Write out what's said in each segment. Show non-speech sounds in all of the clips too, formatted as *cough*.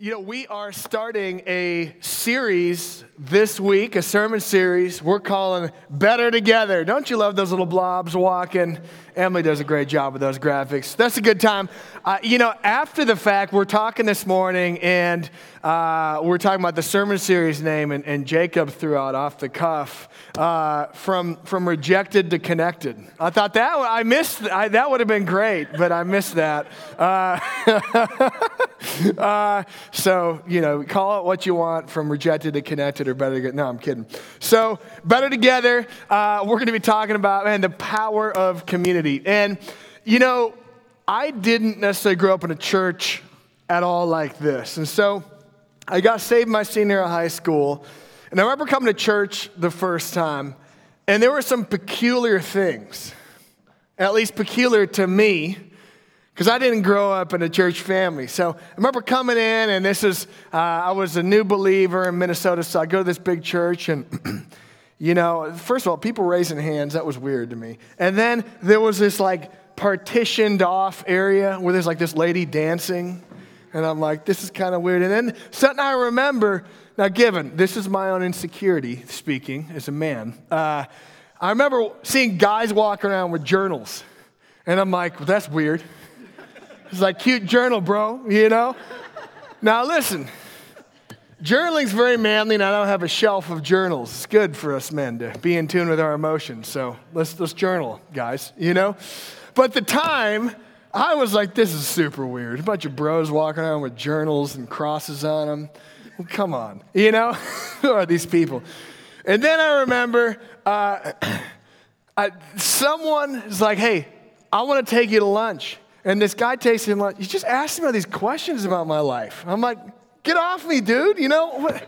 You know, we are starting a series this week, a sermon series we're calling Better Together. Don't you love those little blobs walking? Emily does a great job with those graphics. That's a good time. Uh, you know, after the fact, we're talking this morning and uh, we're talking about the sermon series name, and, and Jacob threw out off the cuff uh, from, from rejected to connected. I thought that I missed I, that would have been great, but I missed that. Uh, *laughs* uh, so you know, call it what you want, from rejected to connected, or better. To get, no, I'm kidding. So better together. Uh, we're going to be talking about man the power of community, and you know, I didn't necessarily grow up in a church at all like this, and so I got saved my senior year of high school. And I remember coming to church the first time, and there were some peculiar things, at least peculiar to me, because I didn't grow up in a church family. So I remember coming in, and this is, uh, I was a new believer in Minnesota, so I go to this big church, and, *clears throat* you know, first of all, people raising hands, that was weird to me. And then there was this like partitioned off area where there's like this lady dancing. And I'm like, this is kind of weird. And then something I remember, now given, this is my own insecurity speaking as a man. Uh, I remember seeing guys walk around with journals. And I'm like, well, that's weird. It's like, cute journal, bro, you know? now listen, journaling's very manly, and I don't have a shelf of journals. It's good for us men to be in tune with our emotions. So let's, let's journal, guys, you know? But the time, I was like, this is super weird. A bunch of bros walking around with journals and crosses on them. Well, come on, you know? *laughs* Who are these people? And then I remember uh, *clears throat* I, someone is like, hey, I want to take you to lunch. And this guy takes him lunch. He's just asking me all these questions about my life. I'm like, get off me, dude. You know, what,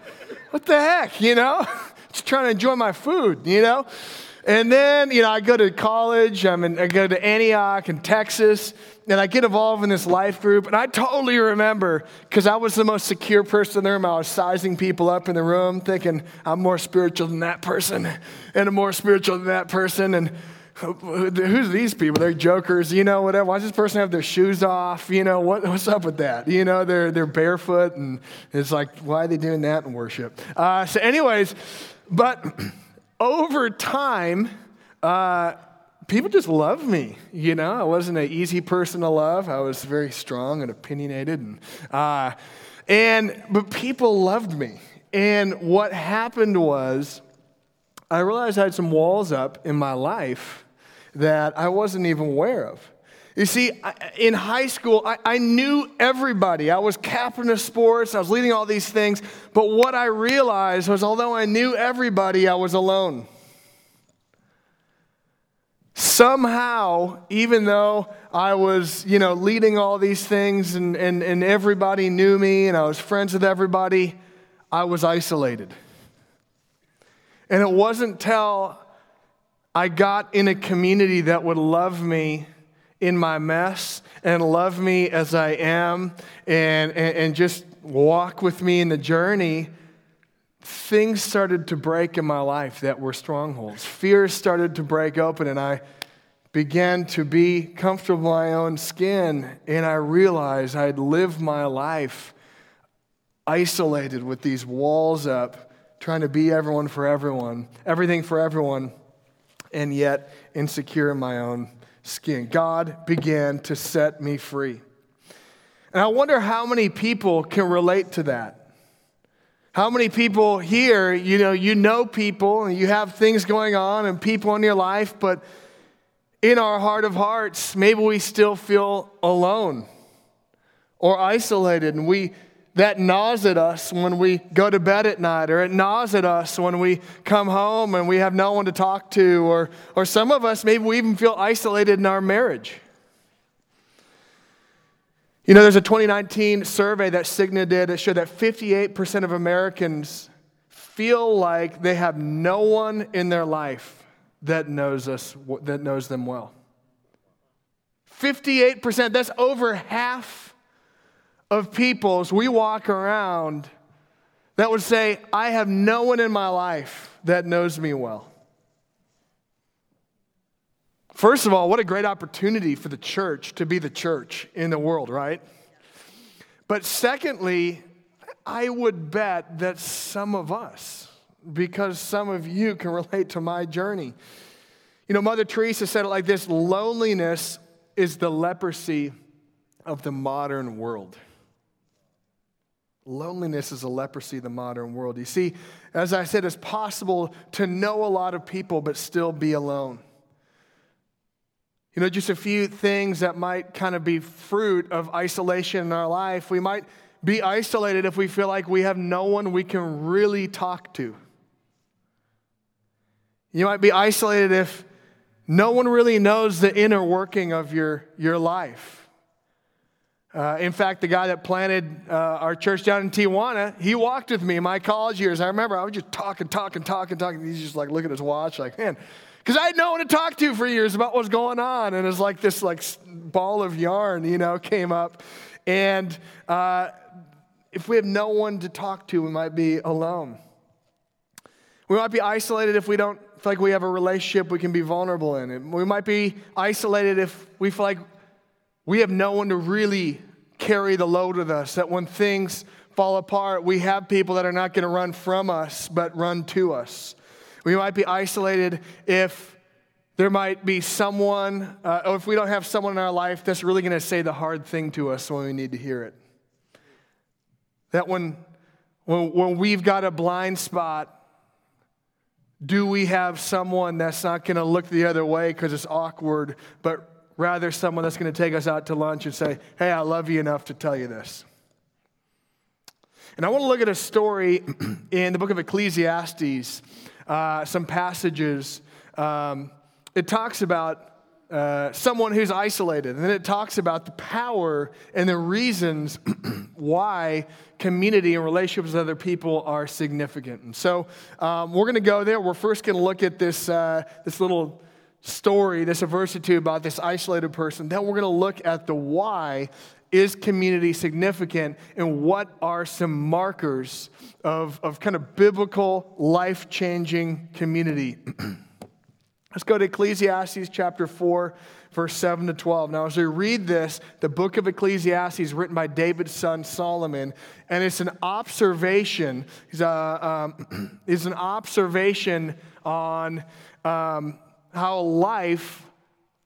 what the heck, you know? *laughs* just trying to enjoy my food, you know? And then, you know, I go to college, I'm in, I go to Antioch in Texas, and I get involved in this life group. And I totally remember, because I was the most secure person in the room, I was sizing people up in the room, thinking I'm more spiritual than that person, and I'm more spiritual than that person. And who's these people? They're jokers, you know, whatever. Why does this person have their shoes off? You know, what, what's up with that? You know, they're, they're barefoot, and it's like, why are they doing that in worship? Uh, so, anyways, but *clears throat* over time, uh, people just loved me. You know, I wasn't an easy person to love. I was very strong and opinionated, and uh, and but people loved me. And what happened was, I realized I had some walls up in my life that I wasn't even aware of. You see, in high school, I, knew everybody. I was captain of sports, I was leading all these things. But what I realized was, although I knew everybody, I was alone. Somehow, even though I was, you know, leading all these things and, and, and everybody knew me and I was friends with everybody, I was isolated. And it wasn't till I got in a community that would love me in my mess and love me as I am and, and, and just walk with me in the journey, things started to break in my life that were strongholds. Fears started to break open, and I began to be comfortable in my own skin, and I realized I'd lived my life isolated with these walls up, trying to be everyone for everyone, everything for everyone, and yet insecure in my own skin. God began to set me free. And I wonder how many people can relate to that. How many people here, you know, you know people and you have things going on and people in your life, but in our heart of hearts, maybe we still feel alone or isolated and we that gnaws at us when we go to bed at night, or it gnaws at us when we come home and we have no one to talk to, or, or some of us, maybe we even feel isolated in our marriage. You know, there's a 2019 survey that Cigna did that showed that 58% of Americans feel like they have no one in their life that knows us, that knows them well. 58%, that's over half of people as we walk around that would say, I have no one in my life that knows me well. First of all, what a great opportunity for the church to be the church in the world, right? But secondly, I would bet that some of us, because some of you can *laughs* relate to my journey. You know, Mother Teresa said it like this loneliness is the leprosy of the modern world. Loneliness is a leprosy of the modern world. You see, as I said, it's possible to know a lot of people but still be alone. You know, just a few things that might kind of be fruit of isolation in our life. We might be isolated if we feel like we have no one we can really talk to. You might be isolated if no one really knows the inner working of your, your life. Uh, in fact, the guy that planted uh, our church down in Tijuana, he walked with me in my college years. I remember I was just talking, talking, talking, talking. He's just like looking at his watch, like, man, because I had no one to talk to for years about what's going on. And it's like this like ball of yarn, you know, came up. And uh, if we have no one to talk to, we might be alone. We might be isolated if we don't feel like we have a relationship we can be vulnerable in. We might be isolated if we feel like we have no one to really carry the load with us, that when things fall apart, we have people that are not going to run from us, but run to us. We might be isolated if there might be someone, uh, or if we don't have someone in our life that's really going to say the hard thing to us when we need to hear it. That when, when, when we've got a blind spot, do we have someone that's not going to look the other way because it's awkward, but rather someone that's going to take us out to lunch and say, Hey, I love you enough to tell you this. And I want to look at a story *clears throat* in the book of Ecclesiastes, uh, some passages. Um, it talks about uh, someone who's isolated, and then it talks about the power and the reasons *clears throat* why community and relationships with other people are significant. And so um, we're going to go there. We're first going to look at this, uh, this little story, this adversity about this isolated person. Then we're going to look at the why is community significant and what are some markers of, of kind of biblical, life changing community. *clears throat* Let's go to Ecclesiastes chapter 4, verse 7 to 12. Now, as we read this, the book of Ecclesiastes written by David's son Solomon, and it's an observation, it's, a, um, *clears throat* it's an observation on. Um, how life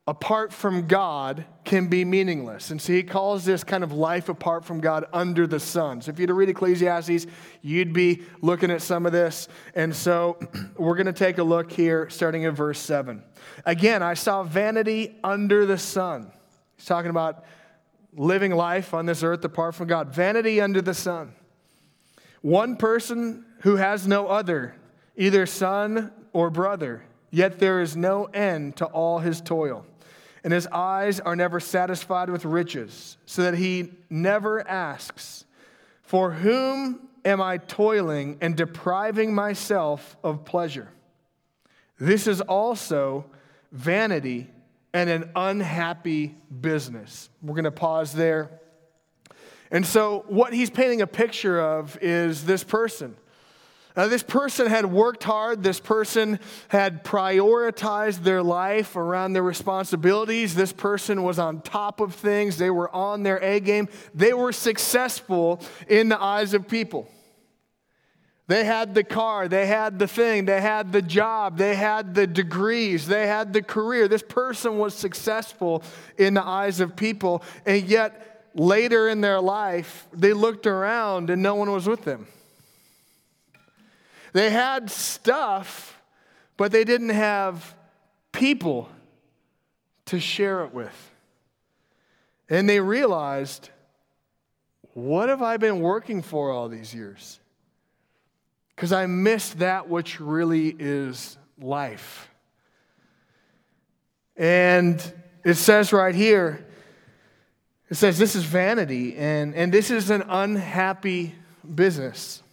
apart from God can be meaningless. And so he calls this kind of life apart from God under the sun. So if you to read Ecclesiastes, you'd be looking at some of this. And so *clears throat* we're going to take a look here, starting in verse 7. Again, I saw vanity under the sun. He's talking about living life on this earth apart from God. Vanity under the sun. One person who has no other, either son or brother Yet there is no end to all his toil, and his eyes are never satisfied with riches, so that he never asks, For whom am I toiling and depriving myself of pleasure? This is also vanity and an unhappy business. We're going to pause there. And so, what he's painting a picture of is this person uh, this person had worked hard. This person had prioritized their life around their responsibilities. This person was on top of things. They were on their A game. They were successful in the eyes of people. They had the car, they had the thing, they had the job, they had the degrees, they had the career. This person was successful in the eyes of people, and yet later in their life, they looked around and no one was with them. They had stuff, but they didn't have people to share it with. And they realized, what have I been working for all these years? Because I missed that which really is life. And it says right here, it says this is vanity and, and this is an unhappy business.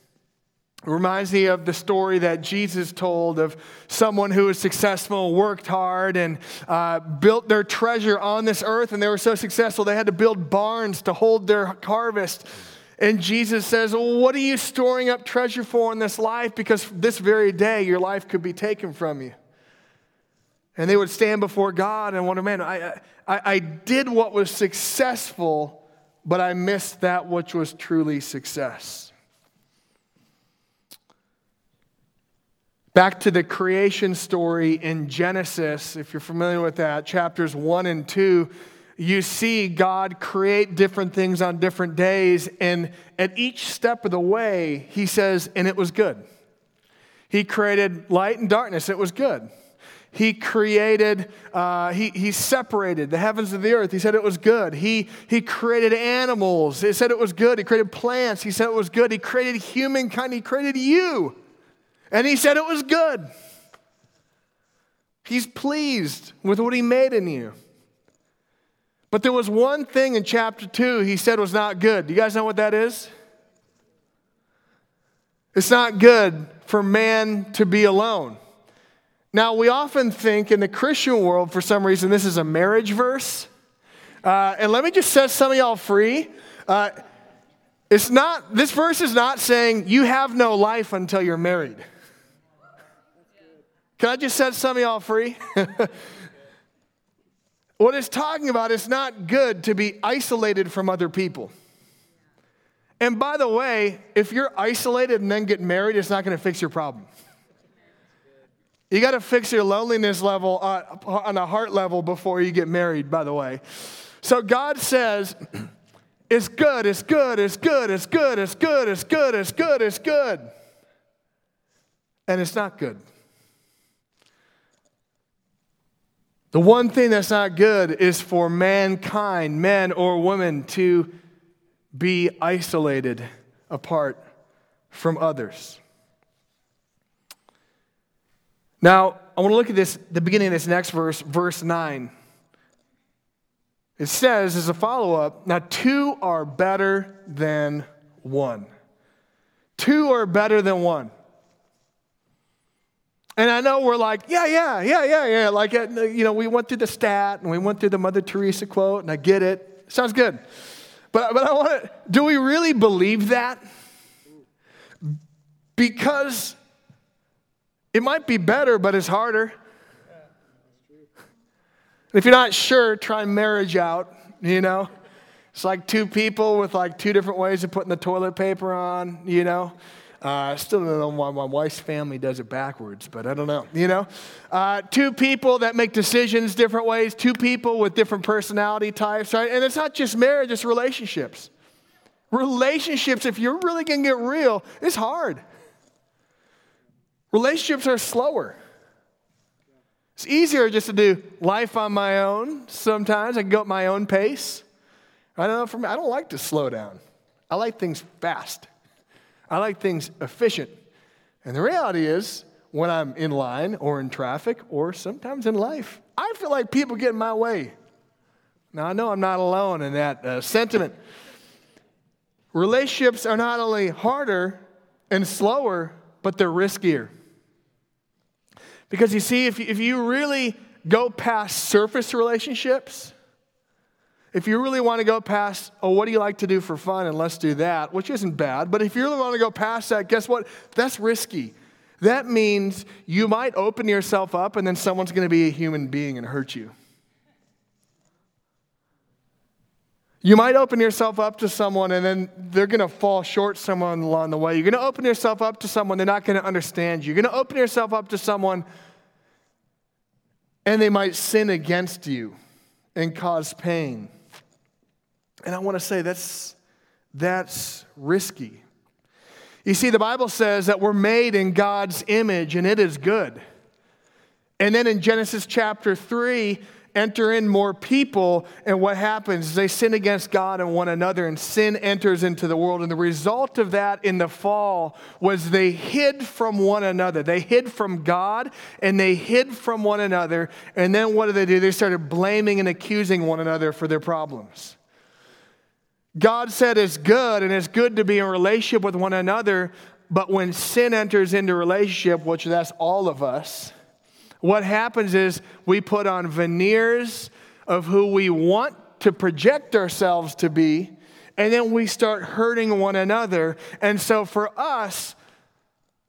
Reminds me of the story that Jesus told of someone who was successful, worked hard, and uh, built their treasure on this earth. And they were so successful, they had to build barns to hold their harvest. And Jesus says, well, What are you storing up treasure for in this life? Because this very day, your life could be taken from you. And they would stand before God and wonder, Man, I, I, I did what was successful, but I missed that which was truly success. Back to the creation story in Genesis, if you're familiar with that, chapters 1 and 2, you see God create different things on different days, and at each step of the way, He says, and it was good. He created light and darkness, it was good. He created, uh, he, he separated the heavens and the earth. He said it was good. He, he created animals. He said it was good. He created plants. He said it was good. He created humankind. He created you. And he said it was good. He's pleased with what he made in you. But there was one thing in chapter 2 he said was not good. Do you guys know what that is? It's not good for man to be alone. Now, we often think in the Christian world, for some reason, this is a marriage verse. Uh, and let me just set some of y'all free. Uh, it's not, this verse is not saying you have no life until you're married. Can I just set some of y'all free? *laughs* what it's talking about is not good to be isolated from other people. And by the way, if you're isolated and then get married, it's not going to fix your problem. You got to fix your loneliness level uh, on a heart level before you get married, by the way. So God says, *clears throat* it's good, it's good, it's good, it's good, it's good, it's good, it's good, it's good. And it's not good. The one thing that's not good is for mankind, men or women, to be isolated apart from others. Now, I want to look at this, the beginning of this next verse, verse 9. It says, as a follow up, now two are better than one. Two are better than one. And I know we're like, yeah, yeah, yeah, yeah, yeah. Like, uh, you know, we went through the stat and we went through the Mother Teresa quote, and I get it. Sounds good. But, but I want to, do we really believe that? Because it might be better, but it's harder. If you're not sure, try marriage out, you know? It's like two people with like two different ways of putting the toilet paper on, you know? Uh, I still don't know why my wife's family does it backwards, but I don't know, you know? Uh, two people that make decisions different ways, two people with different personality types, right? And it's not just marriage, it's relationships. Relationships, if you're really gonna get real, it's hard. Relationships are slower. It's easier just to do life on my own sometimes. I can go at my own pace. I don't know, for me, I don't like to slow down. I like things fast. I like things efficient. And the reality is, when I'm in line or in traffic or sometimes in life, I feel like people get in my way. Now, I know I'm not alone in that uh, sentiment. Relationships are not only harder and slower, but they're riskier. Because you see, if you, if you really go past surface relationships, if you really want to go past, oh, what do you like to do for fun? And let's do that, which isn't bad. But if you really want to go past that, guess what? That's risky. That means you might open yourself up and then someone's going to be a human being and hurt you. You might open yourself up to someone and then they're going to fall short somewhere along the way. You're going to open yourself up to someone, they're not going to understand you. You're going to open yourself up to someone and they might sin against you and cause pain. And I want to say that's, that's risky. You see, the Bible says that we're made in God's image and it is good. And then in Genesis chapter 3, enter in more people, and what happens is they sin against God and one another, and sin enters into the world. And the result of that in the fall was they hid from one another. They hid from God and they hid from one another. And then what did they do? They started blaming and accusing one another for their problems. God said it's good, and it's good to be in relationship with one another, but when sin enters into relationship, which that's all of us, what happens is we put on veneers of who we want to project ourselves to be, and then we start hurting one another. And so for us,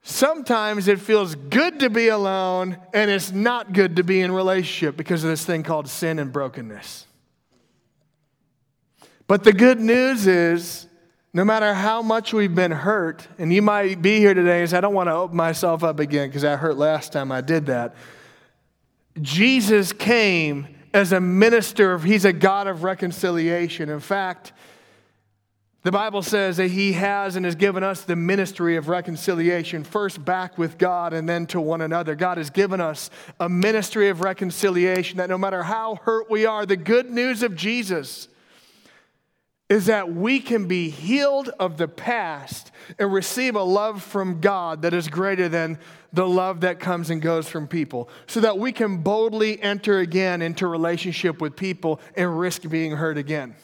sometimes it feels good to be alone, and it's not good to be in relationship because of this thing called sin and brokenness. But the good news is no matter how much we've been hurt, and you might be here today and say, I don't want to open myself up again because I hurt last time I did that. Jesus came as a minister he's a God of reconciliation. In fact, the Bible says that he has and has given us the ministry of reconciliation, first back with God and then to one another. God has given us a ministry of reconciliation that no matter how hurt we are, the good news of Jesus is that we can be healed of the past and receive a love from God that is greater than the love that comes and goes from people, so that we can boldly enter again into relationship with people and risk being hurt again.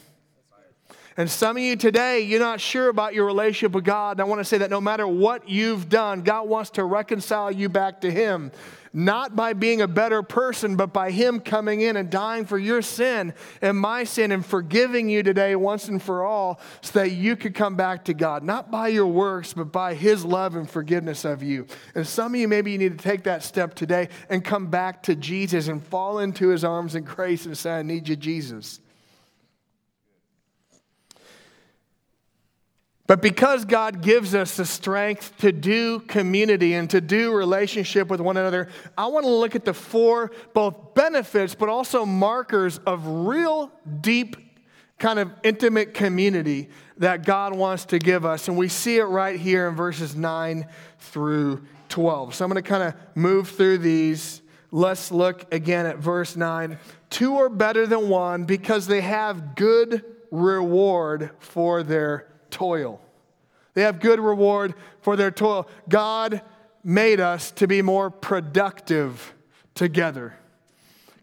And some of you today, you're not sure about your relationship with God. And I want to say that no matter what you've done, God wants to reconcile you back to Him not by being a better person, but by Him coming in and dying for your sin and my sin and forgiving you today once and for all so that you could come back to God, not by your works, but by His love and forgiveness of you. And some of you, maybe you need to take that step today and come back to Jesus and fall into His arms and grace and say, I need you, Jesus. But because God gives us the strength to do community and to do relationship with one another, I want to look at the four both benefits but also markers of real deep kind of intimate community that God wants to give us. And we see it right here in verses 9 through 12. So I'm going to kind of move through these. Let's look again at verse 9. Two are better than one because they have good reward for their toil. They have good reward for their toil. God made us to be more productive together.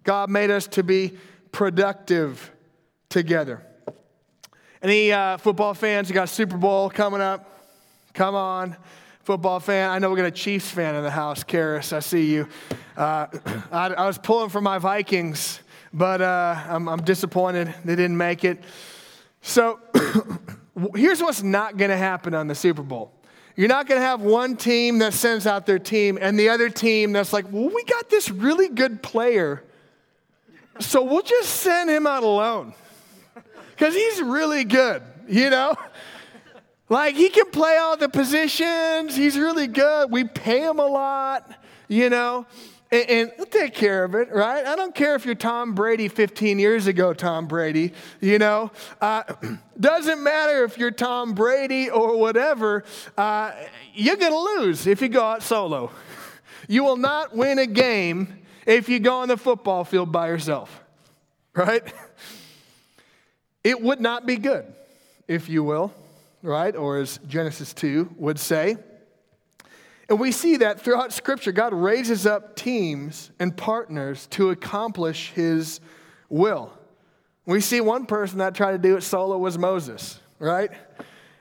God made us to be productive together. Any uh, football fans? You got Super Bowl coming up? Come on, football fan. I know we got a Chiefs fan in the house, Karis. I see you. Uh, *clears throat* I, I, was pulling for my Vikings, but uh, I'm, I'm disappointed they didn't make it. So *clears throat* here's what's not going to happen on the Super Bowl. You're not going to have one team that sends out their team and the other team that's like, well, we got this really good player, so we'll just send him out alone because he's really good, you know? Like, he can play all the positions, he's really good. We pay him a lot, you know? And, and will take care of it, right? I don't care if you're Tom Brady 15 years ago, Tom Brady, you know. Uh, *clears throat* doesn't matter if you're Tom Brady or whatever, uh, you're going to lose if you go out solo. *laughs* You will not win a game if you go on the football field by yourself, *laughs* right? *laughs* It would not be good, if you will, right? Or as Genesis 2 would say. And we see that throughout Scripture, God raises up teams and partners to accomplish His will. We see one person that tried to do it solo was Moses, right?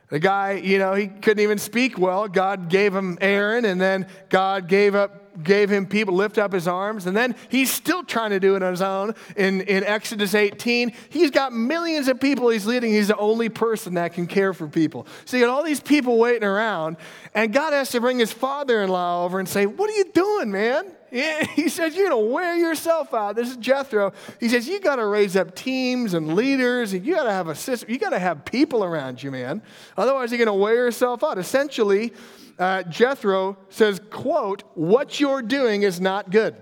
The guy, you know, he couldn't even speak well. God gave him Aaron, and then God gave up gave him people lift up his arms, and then he's still trying to do it on his own. In, in Exodus 18, he's got millions of people he's leading. He's the only person that can care for people. So you got all these people waiting around, and God has to bring his father-in-law over and say, "What are you doing, man?" *laughs* He says, You're going to wear yourself out. This is Jethro. He says, You got to raise up teams and leaders, and you got to have a system. You got to have people around you, man. Otherwise, you're going to wear yourself out. Essentially, uh, Jethro says, quote, what you're doing is not good.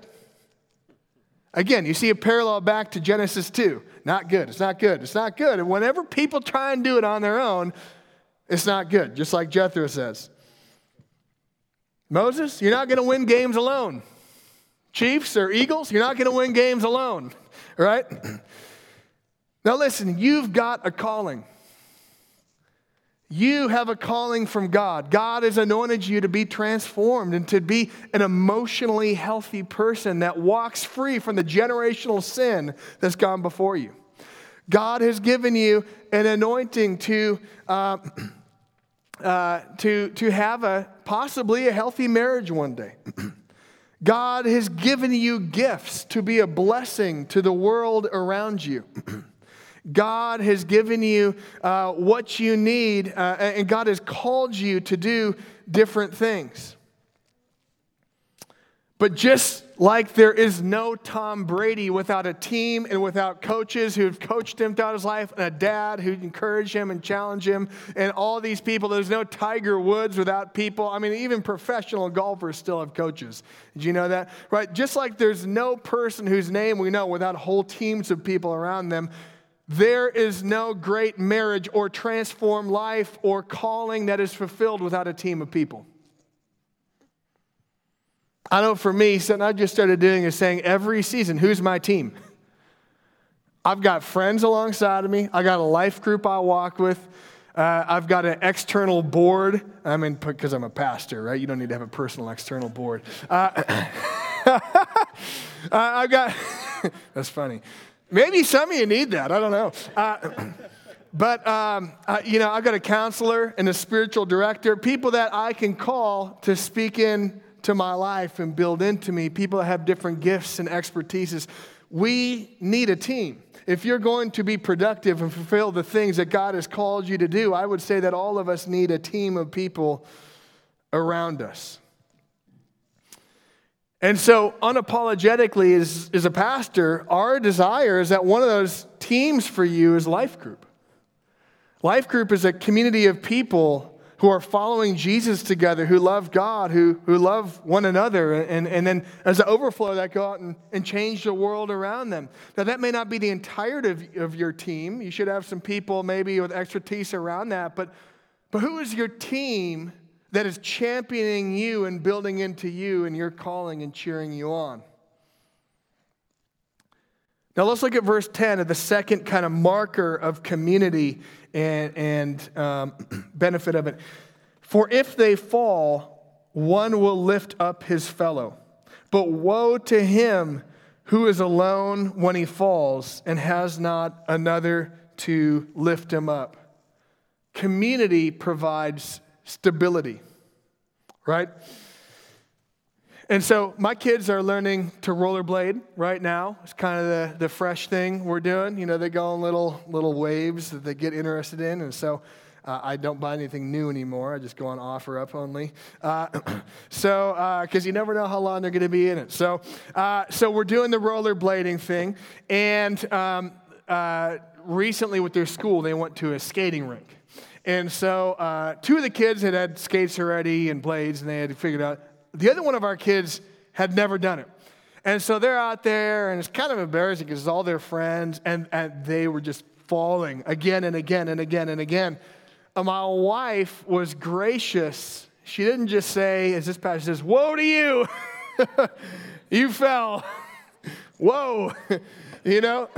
Again, you see a parallel back to Genesis 2. Not good. It's not good. It's not good. And whenever people try and do it on their own, it's not good, just like Jethro says. Moses, you're not going to win games alone. Chiefs or Eagles, you're not going to win games alone, right? Now, listen, you've got a calling. You have a calling from God. God has anointed you to be transformed and to be an emotionally healthy person that walks free from the generational sin that's gone before you. God has given you an anointing to, uh, *clears throat* uh, to, to have a possibly a healthy marriage one day. *clears throat* God has given you gifts to be a blessing to the world around you. *clears throat* God has given you uh, what you need, uh, and God has called you to do different things. But just like there is no Tom Brady without a team and without coaches who've coached him throughout his life, and a dad who encouraged him and challenged him, and all these people, there's no Tiger Woods without people. I mean, even professional golfers still have coaches. Did you know that? Right? Just like there's no person whose name we know without whole teams of people around them, there is no great marriage or transformed life or calling that is fulfilled without a team of people. I know for me, something I just started doing is saying every season, who's my team? I've got friends alongside of me. I got a life group I walk with. Uh, I've got an external board. I mean, because I'm a pastor, right? You don't need to have a personal external board. Uh, *coughs* I've got, *laughs* that's funny. Maybe some of you need that. I don't know. Uh, *coughs* but, um, uh, you know, I've got a counselor and a spiritual director, people that I can call to speak in to my life and build into me, people that have different gifts and expertises. We need a team. If you're going to be productive and fulfill the things that God has called you to do, I would say that all of us need a team of people around us. And so, unapologetically, as, as a pastor, our desire is that one of those teams for you is Life Group. Life Group is a community of people who are following Jesus together, who love God, who, who love one another, and, and then as an overflow that go out and, and change the world around them. Now, that may not be the entirety of, of your team. You should have some people maybe with expertise around that, but, but who is your team that is championing you and building into you and your calling and cheering you on. Now let's look at verse 10 of the second kind of marker of community and, and um, *clears throat* benefit of it. For if they fall, one will lift up his fellow. But woe to him who is alone when he falls and has not another to lift him up. Community provides stability, right? And so my kids are learning to rollerblade right now. It's kind of the, the fresh thing we're doing. You know, they go on little little waves that they get interested in, and so uh, I don't buy anything new anymore. I just go on OfferUp only. Uh, *clears throat* so, because uh, you never know how long they're going to be in it. So, uh, so we're doing the rollerblading thing, and um, uh, recently with their school, they went to a skating rink. And so uh, two of the kids had had skates already and blades, and they had figured out. The other one of our kids had never done it. And so they're out there, and it's kind of embarrassing because it's all their friends, and, and they were just falling again and again and again and again. And my wife was gracious. She didn't just say, as this passage says, Woe to you! *laughs* you fell. *laughs* Whoa. *laughs* you know?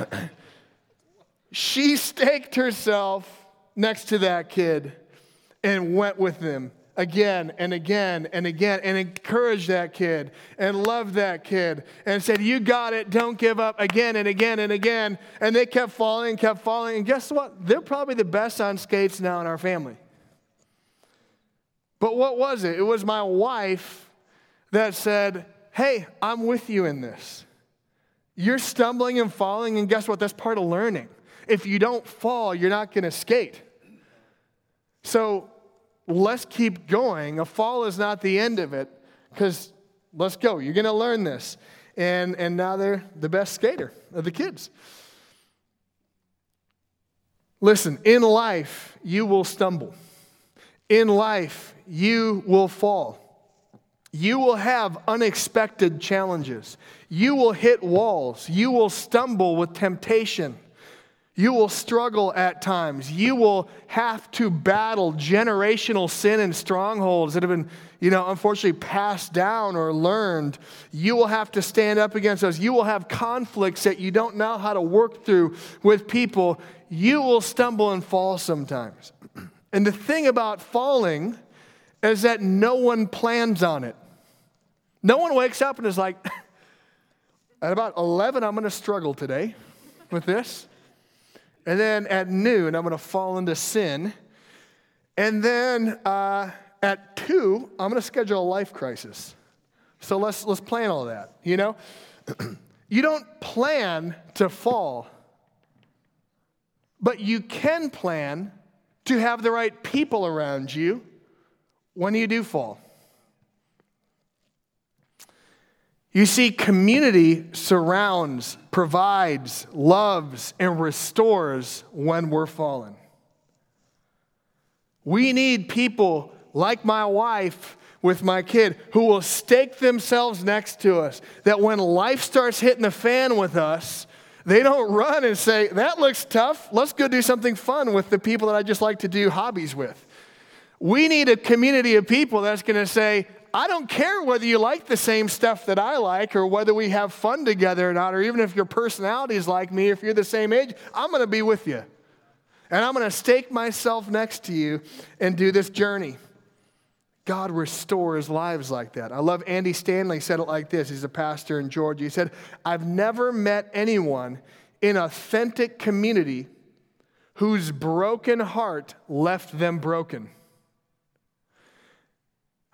she staked herself next to that kid and went with them again and again and again and encouraged that kid and loved that kid and said, You got it, don't give up again and again and again. And they kept falling, and kept falling. And guess what? They're probably the best on skates now in our family. But what was it? It was my wife that said, Hey, I'm with you in this. You're stumbling and falling, and guess what? That's part of learning. If you don't fall, you're not going to skate. So let's keep going. A fall is not the end of it because let's go. You're going to learn this. And, and now they're the best skater of the kids. Listen, in life, you will stumble. In life, you will fall. You will have unexpected challenges. You will hit walls. You will stumble with temptation. You will struggle at times. You will have to battle generational sin and strongholds that have been, you know, unfortunately passed down or learned. You will have to stand up against those. You will have conflicts that you don't know how to work through with people. You will stumble and fall sometimes. *clears throat* And the thing about falling is that no one plans on it. No one wakes up and is like, *laughs* at about 11, I'm going to struggle today with this. And then at noon, I'm going to fall into sin. And then uh, at two, I'm going to schedule a life crisis. So let's, let's plan all that, you know? *clears throat* you don't plan to fall, but you can plan to have the right people around you when you do fall. You see, community surrounds, provides, loves, and restores when we're fallen. We need people like my wife with my kid who will stake themselves next to us. That when life starts hitting the fan with us, they don't run and say, That looks tough. Let's go do something fun with the people that I just like to do hobbies with. We need a community of people that's going to say, I don't care whether you like the same stuff that I like or whether we have fun together or not, or even if your personality is like me, if you're the same age, I'm going to be with you. And I'm going to stake myself next to you and do this journey. God restores lives like that. I love Andy Stanley said it like this. He's a pastor in Georgia. He said, I've never met anyone in authentic community whose broken heart left them broken.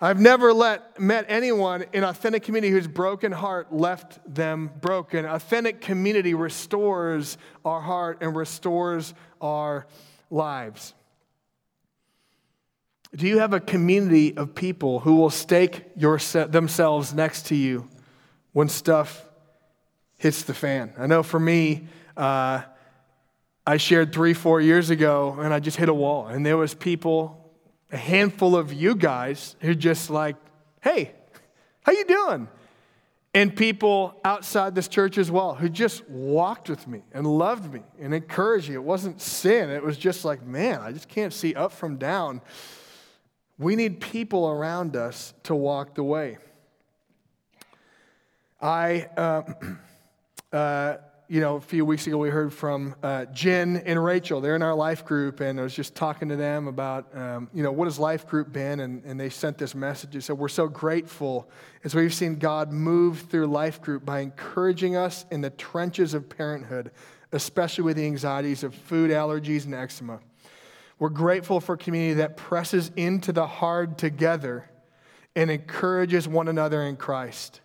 I've never let, met anyone in authentic community whose broken heart left them broken. Authentic community restores our heart and restores our lives. Do you have a community of people who will stake your, themselves next to you when stuff hits the fan? I know for me, uh, I shared three, four years ago, and I just hit a wall, and there was people a handful of you guys who just like, hey, how you doing? And people outside this church as well who just walked with me and loved me and encouraged me. It wasn't sin. It was just like, man, I just can't see up from down. We need people around us to walk the way. I uh, *clears throat* uh, you know, a few weeks ago we heard from uh, Jen and Rachel. They're in our life group, and I was just talking to them about, um, you know, what has life group been? And, and they sent this message. They said, We're so grateful as we've seen God move through life group by encouraging us in the trenches of parenthood, especially with the anxieties of food allergies and eczema. We're grateful for a community that presses into the hard together and encourages one another in Christ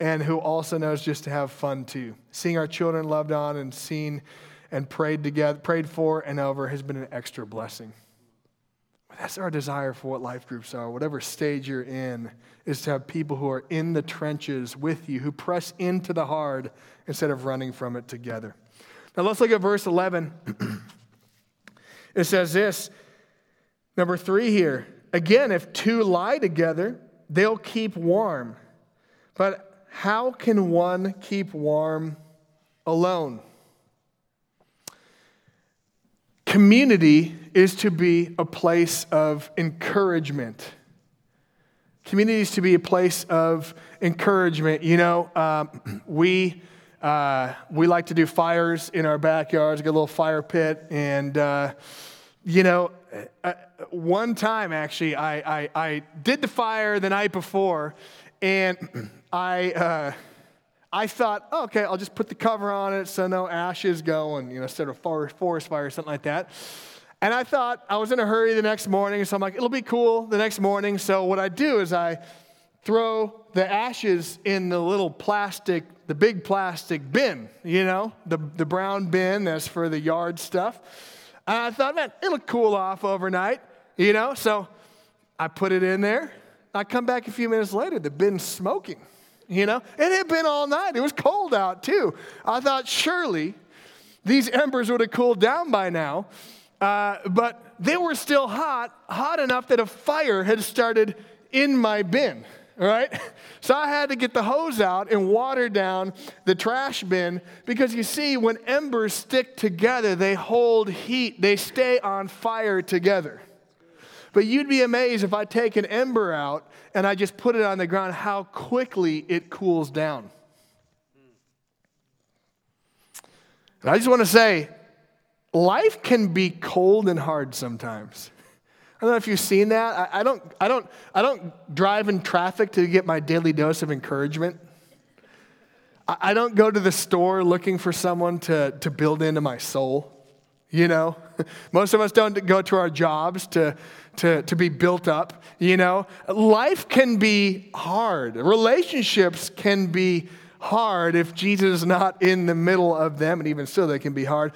and who also knows just to have fun too. Seeing our children loved on and seen and prayed together, prayed for and over has been an extra blessing. That's our desire for what life groups are. Whatever stage you're in, is to have people who are in the trenches with you, who press into the hard instead of running from it together. Now let's look at verse 11. *clears throat* it says this, number three here. Again, if two lie together, they'll keep warm. But how can one keep warm alone? Community is to be a place of encouragement. Community is to be a place of encouragement. You know, um, *clears throat* we, uh, we like to do fires in our backyards, get a little fire pit. And, uh, you know, uh, one time actually, I, I, I did the fire the night before, and *clears throat* I, uh, I thought, oh, okay, I'll just put the cover on it so no ashes go and, you know, instead of forest fire or something like that. And I thought I was in a hurry the next morning, so I'm like, it'll be cool the next morning. So what I do is I throw the ashes in the little plastic, the big plastic bin, you know, the, the brown bin that's for the yard stuff. And I thought, man, it'll cool off overnight, you know. So I put it in there. I come back a few minutes later, the bin's smoking you know? It had been all night. It was cold out too. I thought surely these embers would have cooled down by now. Uh, but they were still hot, hot enough that a fire had started in my bin, right? *laughs* So I had to get the hose out and water down the trash bin because you see, when embers stick together, they hold heat, they stay on fire together. But you'd be amazed if I take an ember out and I just put it on the ground, how quickly it cools down. And I just want to say, life can be cold and hard sometimes. I don't know if you've seen that. I, I, don't, I, don't, I don't drive in traffic to get my daily dose of encouragement. I, I don't go to the store looking for someone to, to build into my soul. You know, *laughs* most of us don't go to our jobs to, to, to be built up. You know, life can be hard, relationships can be hard if Jesus is not in the middle of them, and even still, they can be hard.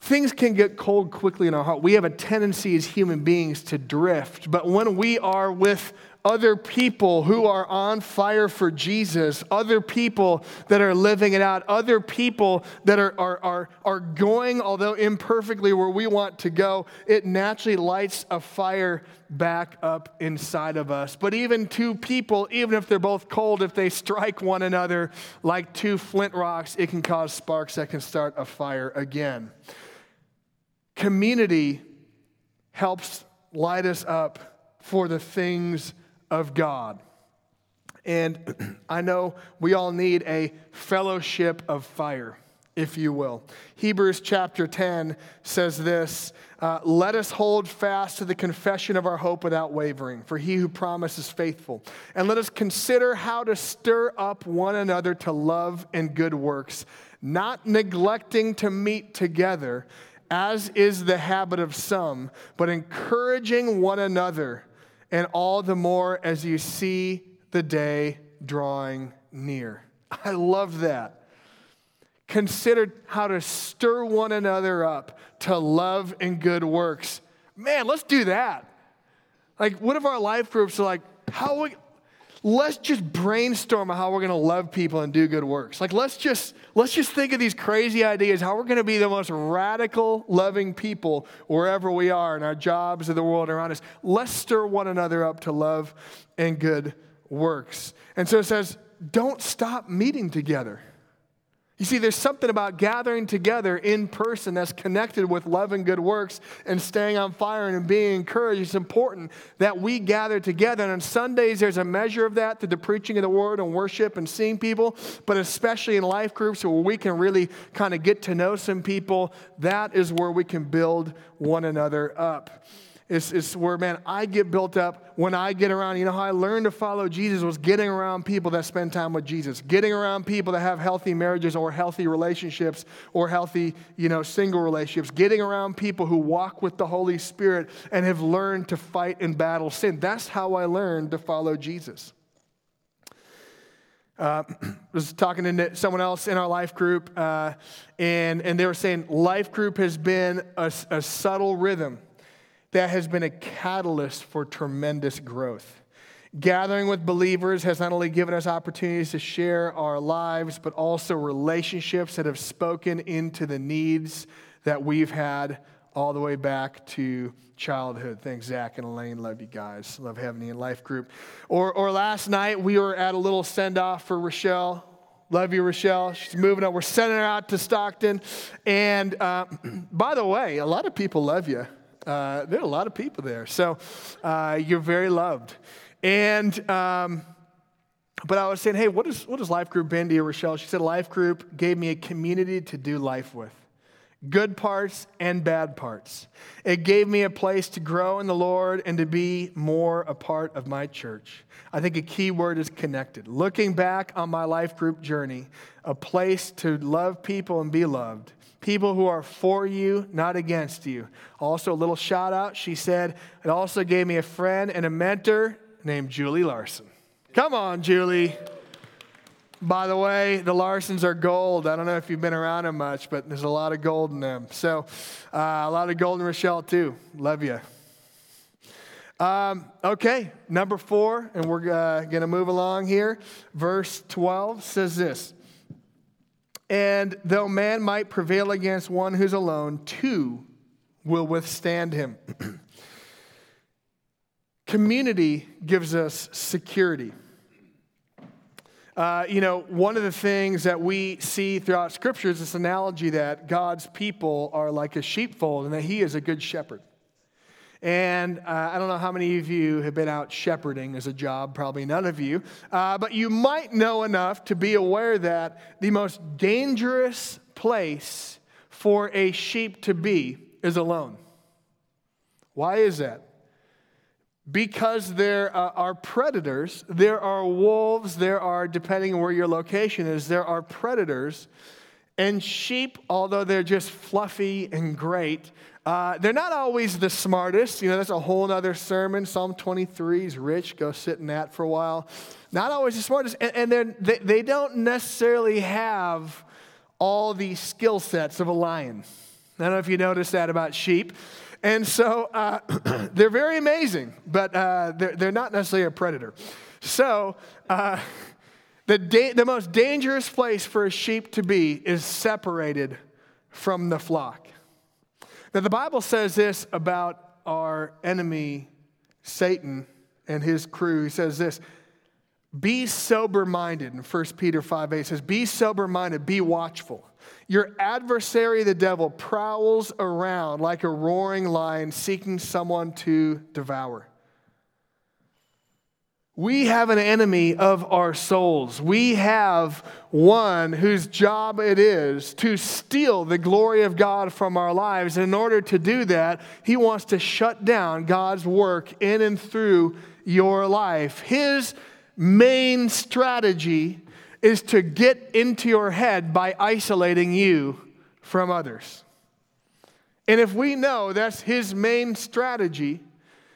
Things can get cold quickly in our heart. We have a tendency as human beings to drift, but when we are with other people who are on fire for Jesus, other people that are living it out, other people that are, are, are, are going, although imperfectly, where we want to go, it naturally lights a fire back up inside of us. But even two people, even if they're both cold, if they strike one another like two flint rocks, it can cause sparks that can start a fire again. Community helps light us up for the things of God. And *clears throat* I know we all need a fellowship of fire, if you will. Hebrews chapter 10 says this uh, Let us hold fast to the confession of our hope without wavering, for he who promises faithful. And let us consider how to stir up one another to love and good works, not neglecting to meet together, as is the habit of some, but encouraging one another and all the more as you see the day drawing near. I love that. Consider how to stir one another up to love and good works. Man, let's do that. Like, what if our life groups are like, how we, let's just brainstorm how we're going to love people and do good works. Like let's just let's just think of these crazy ideas how we're going to be the most radical loving people wherever we are in our jobs in the world around us. Let's stir one another up to love and good works. And so it says, don't stop meeting together. You see, there's something about gathering together in person that's connected with love and good works and staying on fire and being encouraged. It's important that we gather together. And on Sundays, there's a measure of that through the preaching of the word and worship and seeing people, but especially in life groups where we can really kind of get to know some people, that is where we can build one another up. It's, it's where, man, I get built up when I get around. You know how I learned to follow Jesus was getting around people that spend time with Jesus, getting around people that have healthy marriages or healthy relationships or healthy, you know, single relationships, getting around people who walk with the Holy Spirit and have learned to fight and battle sin. That's how I learned to follow Jesus. Uh, *clears throat* was talking to someone else in our life group, uh, and, and they were saying life group has been a, a subtle rhythm that has been a catalyst for tremendous growth. Gathering with believers has not only given us opportunities to share our lives, but also relationships that have spoken into the needs that we've had all the way back to childhood. Thanks, Zach and Elaine. Love you guys. Love having you in life group. Or, or last night, we were at a little send off for Rochelle. Love you, Rochelle. She's moving up. We're sending her out to Stockton. And uh, *clears throat* by the way, a lot of people love you. Uh, there are a lot of people there. So uh, you're very loved. And, um, but I was saying, hey, what, is, what does Life Group been to you, Rochelle? She said, Life Group gave me a community to do life with good parts and bad parts. It gave me a place to grow in the Lord and to be more a part of my church. I think a key word is connected. Looking back on my life group journey, a place to love people and be loved people who are for you, not against you. Also, a little shout out. She said, It also gave me a friend and a mentor named Julie Larson. Come on, Julie. By the way, the Larsons are gold. I don't know if you've been around them much, but there's a lot of gold in them. So, uh, a lot of gold in Rochelle, too. Love you. Um, okay, number four, and we're uh, going to move along here. Verse 12 says this and though man might prevail against one who's alone, two will withstand him. *clears throat* Community gives us security. Uh, you know, one of the things that we see throughout Scripture is this analogy that God's people are like a sheepfold and that He is a good shepherd. And uh, I don't know how many of you have been out shepherding as a job, probably none of you. Uh, but you might know enough to be aware that the most dangerous place for a sheep to be is alone. Why is that? Because there are predators, there are wolves, there are, depending on where your location is, there are predators. And sheep, although they're just fluffy and great, uh, they're not always the smartest. You know, that's a whole other sermon. Psalm 23 is rich. Go sit in that for a while. Not always the smartest. And, and they, they don't necessarily have all the skill sets of a lion. I don't know if you noticed that about sheep. And so uh, *clears throat* they're very amazing, but uh, they're, they're not necessarily a predator. So uh, the, da- the most dangerous place for a sheep to be is separated from the flock. Now, the Bible says this about our enemy, Satan, and his crew. He says this be sober minded. In 1 Peter 5 8 says, Be sober minded, be watchful. Your adversary, the devil, prowls around like a roaring lion seeking someone to devour. We have an enemy of our souls. We have one whose job it is to steal the glory of God from our lives. And in order to do that, he wants to shut down God's work in and through your life. His main strategy is to get into your head by isolating you from others. And if we know that's his main strategy,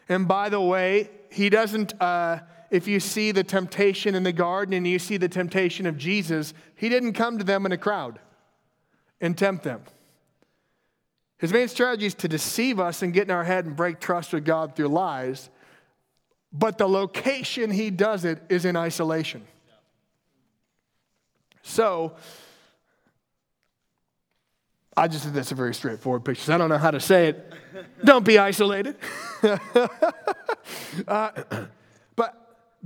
and by the way, he doesn't, uh, if you see the temptation in the garden and you see the temptation of Jesus, he didn't come to them in a crowd and tempt them. His main strategy is to deceive us and get in our head and break trust with God through lies. But the location he does it is in isolation. So, I just think that's a very straightforward picture. I don't know how to say it. don't be isolated. *laughs* uh,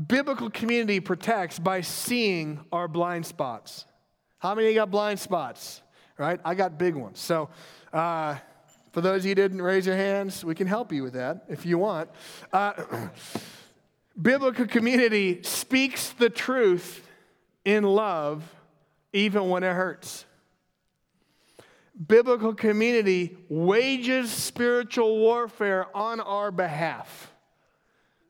biblical community protects by seeing our blind spots. How many got blind spots? Right? I got big ones. So, uh, for those of you who didn't raise your hands, we can help you with that if you want. Uh, *clears throat* biblical community speaks the truth in love even when it hurts. Biblical community wages spiritual warfare on our behalf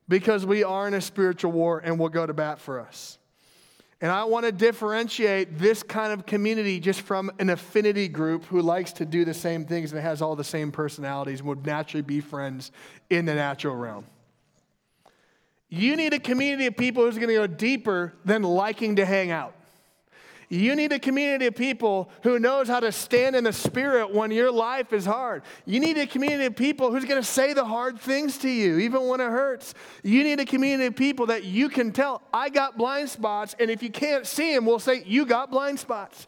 because we are in a spiritual war and will go to bat for us. And I want to differentiate this kind of community just from an affinity group who likes to do the same things and has all the same personalities and would naturally be friends in the natural realm. You need a community of people who's going to go deeper than liking to hang out. You need a community of people who knows how to stand in the spirit when your life is hard. You need a community of people who's going to say the hard things to you, even when it hurts. You need a community of people that you can tell, I got blind spots, and if you can't see them, we'll say, You got blind spots.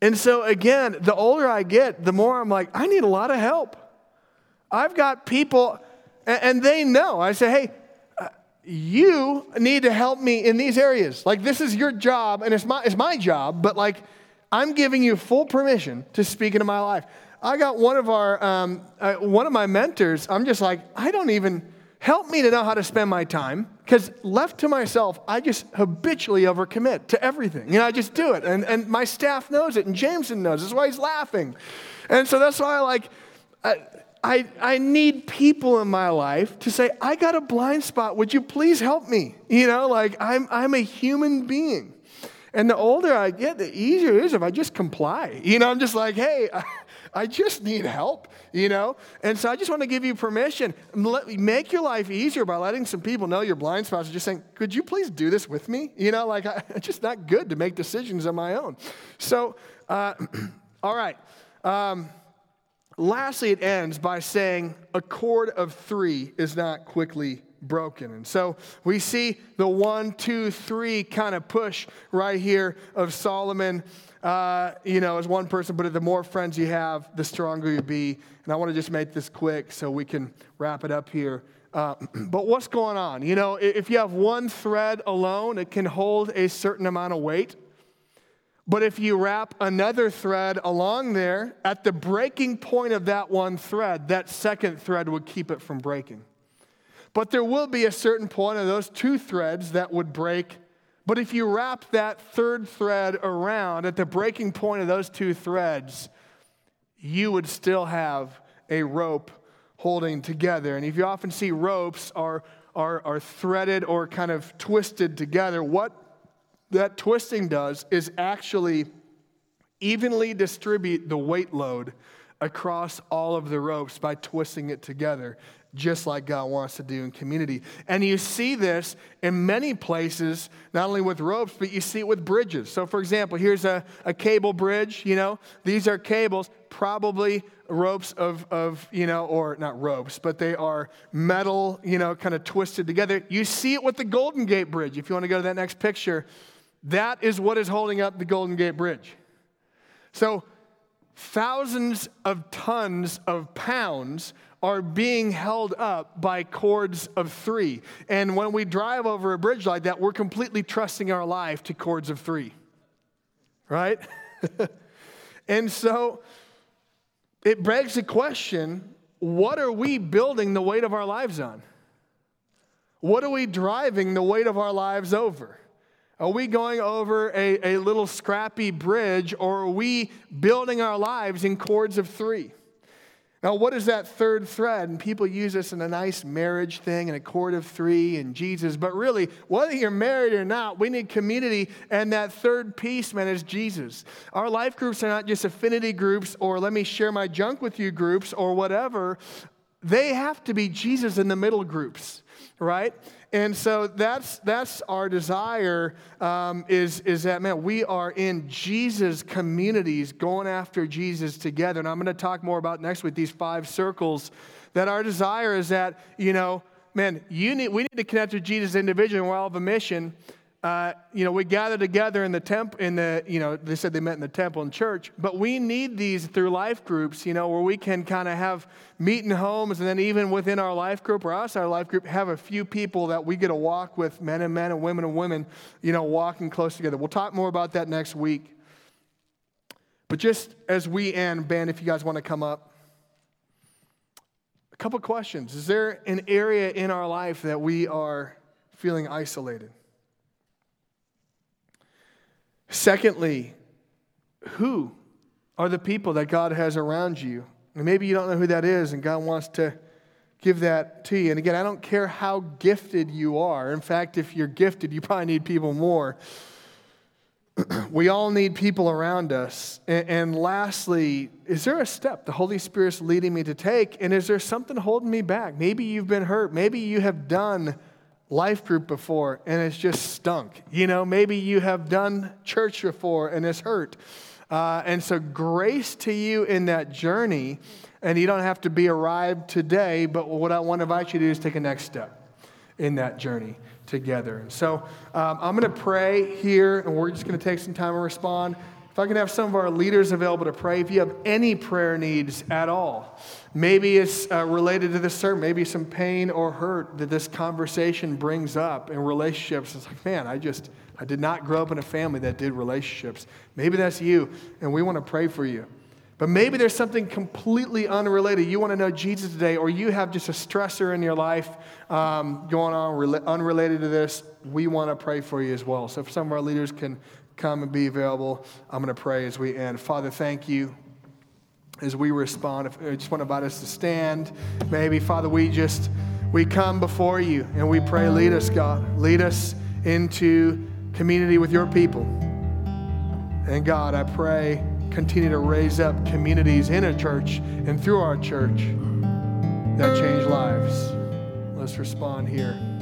and so, again, the older I get, the more I'm like, I need a lot of help. I've got people, and they know. I say, Hey, you need to help me in these areas. Like, this is your job, and it's my, it's my job, but like, I'm giving you full permission to speak into my life. I got one of our, um, uh, one of my mentors, I'm just like, I don't even, help me to know how to spend my time, because left to myself, I just habitually overcommit to everything. You know, I just do it, and, and my staff knows it, and Jameson knows. That's why he's laughing. And so that's why I like, I, I need people in my life to say, I got a blind spot. Would you please help me? You know, like I'm, I'm a human being. And the older I get, the easier it is if I just comply. You know, I'm just like, hey, *laughs* I, just need help, you know? And so I just want to give you permission. Let, make your life easier by letting some people know your blind spots. Just saying, could you please do this with me? You know, like, *laughs* I, it's just not good to make decisions on my own. So, uh, *clears throat* all right. Um, Lastly, it ends by saying a cord of three is not quickly broken. And so we see the one, two, three kind of push right here of Solomon. Uh, you know, as one person put it, the more friends you have, the stronger you be. And I want to just make this quick so we can wrap it up here. Uh, *clears throat* but what's going on? You know, if you have one thread alone, it can hold a certain amount of weight. But if you wrap another thread along there, at the breaking point of that one thread, that second thread would keep it from breaking. But there will be a certain point of those two threads that would break. But if you wrap that third thread around at the breaking point of those two threads, you would still have a rope holding together. And if you often see ropes are, are, are threaded or kind of twisted together, what that twisting does is actually evenly distribute the weight load across all of the ropes by twisting it together, just like God wants to do in community. And you see this in many places, not only with ropes, but you see it with bridges. So, for example, here's a, a cable bridge, you know, these are cables probably ropes of, of, you know, or not ropes, but they are metal, you know, kind of twisted together. You see it with the Golden Gate Bridge. If you want to go to that next picture, that is what is holding up the Golden Gate Bridge. So, thousands of tons of pounds are being held up by cords of three. And when we drive over a bridge like that, we're completely trusting our life to cords of three, right? *laughs* and so it begs the question what are we building the weight of our lives on? What are we driving the weight of our lives over? Are we going over a, a little scrappy bridge or are we building our lives in cords of three? Now, what is that third thread? And people use this in a nice marriage thing and a cord of three and Jesus. But really, whether you're married or not, we need community. And that third piece, man, is Jesus. Our life groups are not just affinity groups or let me share my junk with you groups or whatever. They have to be Jesus in the middle groups, right? And so that's, that's our desire um, is, is that, man, we are in Jesus communities going after Jesus together. And I'm going to talk more about next week, these five circles, that our desire is that, you know, man, you need, we need to connect with Jesus individually. We're all of a mission uh, you know, we gather together in the temple, in the, you know, they said they met in the temple and church, but we need these through life groups, you know, where we can kind of have meeting homes and then even within our life group or outside our life group, have a few people that we get to walk with, men and men and women and women, you know, walking close together. We'll talk more about that next week. But just as we end, Ben, if you guys want to come up, a couple questions. Is there an area in our life that we are feeling isolated? Secondly, who are the people that God has around you? And maybe you don't know who that is, and God wants to give that to you. And again, I don't care how gifted you are. In fact, if you're gifted, you probably need people more. *clears throat* we all need people around us. And, and, lastly, is there a step the Holy Spirit's leading me to take? And is there something holding me back? Maybe you've been hurt. Maybe you have done life group before and it's just stunk. You know, maybe you have done church before and it's hurt. Uh, and so, grace to you in that journey. And you don't have to be arrived today, but what I want to invite you to do is take a next step in that journey together. And so, um, I'm going to pray here, and we're just going to take some time and respond. If I can have some of our leaders available to pray, if you have any prayer needs at all, maybe it's uh, related to this sermon, maybe some pain or hurt that this conversation brings up in relationships. It's like, man, I just, I did not grow up in a family that did relationships. Maybe that's you, and we want to pray for you. But maybe there's something completely unrelated. You want to know Jesus today, or you have just a stressor in your life um, going on unrelated to this. We want to pray for you as well. So if some of our leaders can come and be available. I'm going to pray as we end. Father, thank you as we respond. If, I just want to invite us to stand. Maybe, Father, we just we come before you and we pray, lead us, God. Lead us into community with your people. And God, I pray, continue to raise up communities in a church and through our church that change lives. Let's respond here.